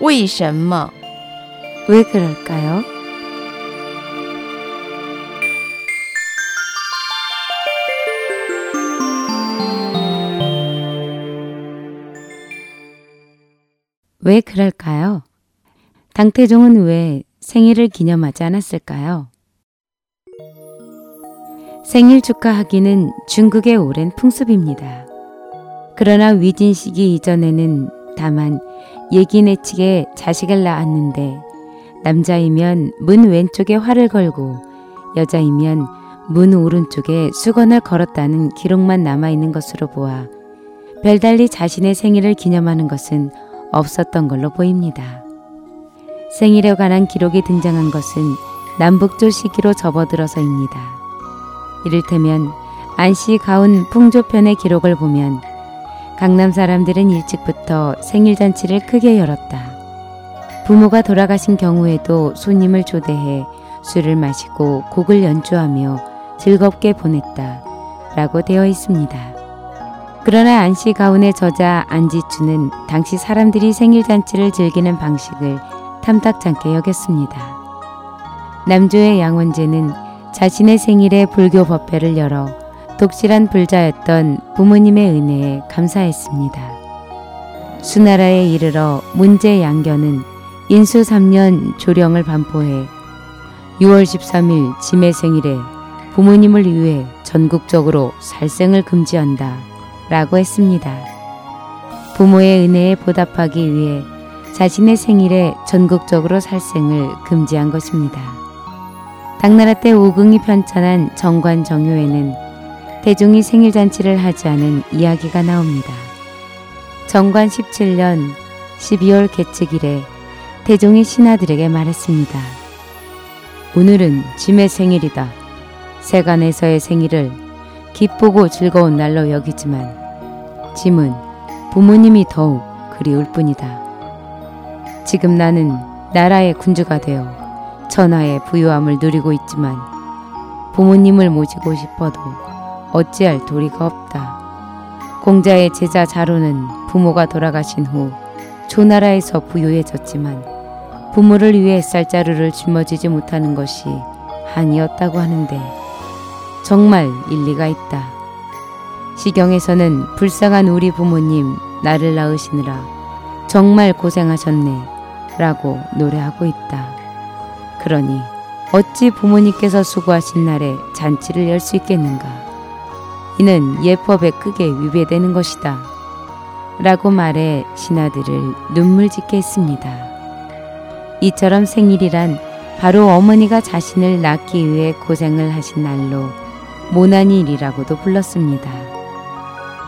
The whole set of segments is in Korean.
为什么? 왜 그럴까요? 왜 그럴까요? 당태종은 왜 생일을 기념하지 않았을까요? 생일 축하하기는 중국의 오랜 풍습입니다. 그러나 위진 시기 이전에는 다만 예기내 측에 자식을 낳았는데 남자이면 문 왼쪽에 활을 걸고 여자이면 문 오른쪽에 수건을 걸었다는 기록만 남아있는 것으로 보아 별달리 자신의 생일을 기념하는 것은 없었던 걸로 보입니다. 생일에 관한 기록이 등장한 것은 남북조 시기로 접어들어서입니다. 이를테면 안씨 가운 풍조편의 기록을 보면 강남 사람들은 일찍부터 생일잔치를 크게 열었다. 부모가 돌아가신 경우에도 손님을 초대해 술을 마시고 곡을 연주하며 즐겁게 보냈다. 라고 되어 있습니다. 그러나 안씨 가운의 저자 안지추는 당시 사람들이 생일잔치를 즐기는 방식을 탐탁찮게 여겼습니다. 남조의 양원제는 자신의 생일에 불교 법회를 열어 독실한 불자였던 부모님의 은혜에 감사했습니다. 수나라에 이르러 문제 양견은 인수 3년 조령을 반포해 6월 13일 짐의 생일에 부모님을 위해 전국적으로 살생을 금지한다 라고 했습니다. 부모의 은혜에 보답하기 위해 자신의 생일에 전국적으로 살생을 금지한 것입니다. 당나라 때 오궁이 편찬한 정관정효에는 대중이 생일잔치를 하지 않은 이야기가 나옵니다. 정관 17년 12월 개측일에 대종이 신하들에게 말했습니다. 오늘은 짐의 생일이다. 세간에서의 생일을 기쁘고 즐거운 날로 여기지만 짐은 부모님이 더욱 그리울 뿐이다. 지금 나는 나라의 군주가 되어 천하의 부유함을 누리고 있지만 부모님을 모시고 싶어도 어찌할 도리가 없다. 공자의 제자 자로는 부모가 돌아가신 후 조나라에서 부유해졌지만 부모를 위해 쌀자루를 짊어지지 못하는 것이 한이었다고 하는데 정말 일리가 있다. 시경에서는 불쌍한 우리 부모님 나를 낳으시느라 정말 고생하셨네 라고 노래하고 있다. 그러니 어찌 부모님께서 수고하신 날에 잔치를 열 수 있겠는가? 이는 예법에 크게 위배되는 것이다. 라고 말해 신하들을 눈물 짓게 했습니다. 이처럼 생일이란 바로 어머니가 자신을 낳기 위해 고생을 하신 날로 모난일이라고도 불렀습니다.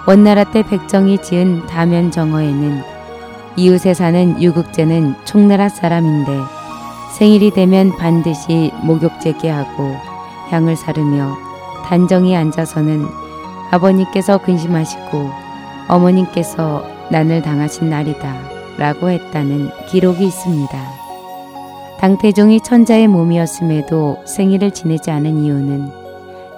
원나라 때 백정이 지은 다면정어에는 이웃에 사는 유국제는 총나라 사람인데 생일이 되면 반드시 목욕제게 하고 향을 사르며 단정히 앉아서는 아버님께서 근심하시고 어머님께서 난을 당하신 날이다 라고 했다는 기록이 있습니다. 당태종이 천자의 몸이었음에도 생일을 지내지 않은 이유는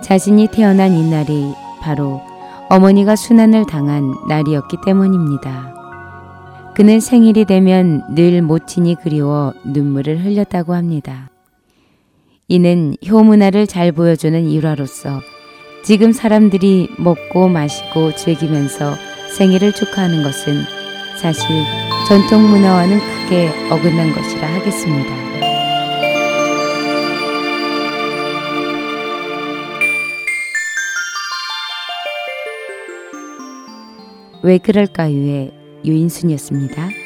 자신이 태어난 이 날이 바로 어머니가 순환을 당한 날이었기 때문입니다. 그는 생일이 되면 늘 모친이 그리워 눈물을 흘렸다고 합니다. 이는 효문화를 잘 보여주는 일화로서 지금 사람들이 먹고 마시고 즐기면서 생일을 축하하는 것은 사실 전통 문화와는 크게 어긋난 것이라 하겠습니다. 왜 그럴까요의 유인순이었습니다.